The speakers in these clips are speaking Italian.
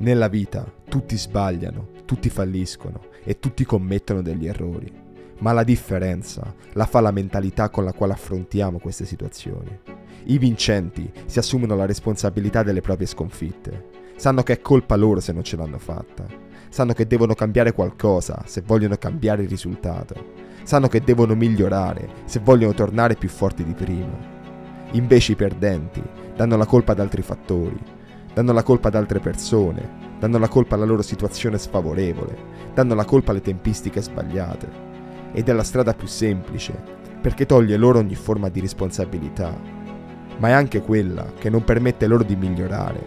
Nella vita tutti sbagliano, tutti falliscono e tutti commettono degli errori, ma la differenza la fa la mentalità con la quale affrontiamo queste situazioni. I vincenti si assumono la responsabilità delle proprie sconfitte, sanno che è colpa loro se non ce l'hanno fatta, sanno che devono cambiare qualcosa se vogliono cambiare il risultato, sanno che devono migliorare se vogliono tornare più forti di prima. Invece i perdenti danno la colpa ad altri fattori, danno la colpa ad altre persone, danno la colpa alla loro situazione sfavorevole, danno la colpa alle tempistiche sbagliate. Ed è la strada più semplice, perché toglie loro ogni forma di responsabilità, ma è anche quella che non permette loro di migliorare,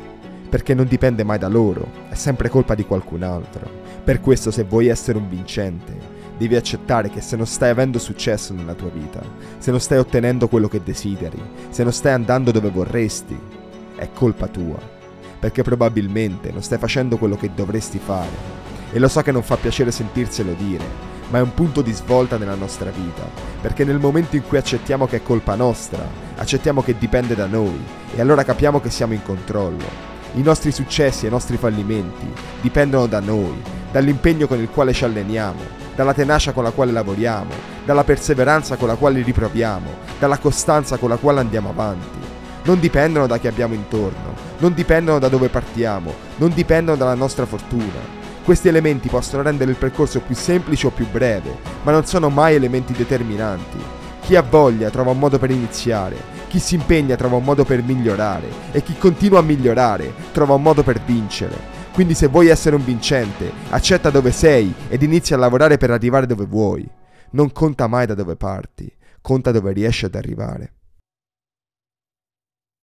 perché non dipende mai da loro, è sempre colpa di qualcun altro. Per questo se vuoi essere un vincente, devi accettare che se non stai avendo successo nella tua vita, se non stai ottenendo quello che desideri, se non stai andando dove vorresti, è colpa tua perché probabilmente non stai facendo quello che dovresti fare. E lo so che non fa piacere sentirselo dire, ma è un punto di svolta nella nostra vita, perché nel momento in cui accettiamo che è colpa nostra, accettiamo che dipende da noi, e allora capiamo che siamo in controllo. I nostri successi e i nostri fallimenti dipendono da noi, dall'impegno con il quale ci alleniamo, dalla tenacia con la quale lavoriamo, dalla perseveranza con la quale riproviamo, dalla costanza con la quale andiamo avanti. Non dipendono da chi abbiamo intorno, non dipendono da dove partiamo, non dipendono dalla nostra fortuna. Questi elementi possono rendere il percorso più semplice o più breve, ma non sono mai elementi determinanti. Chi ha voglia trova un modo per iniziare, chi si impegna trova un modo per migliorare e chi continua a migliorare trova un modo per vincere. Quindi se vuoi essere un vincente, accetta dove sei ed inizia a lavorare per arrivare dove vuoi. Non conta mai da dove parti, conta dove riesci ad arrivare.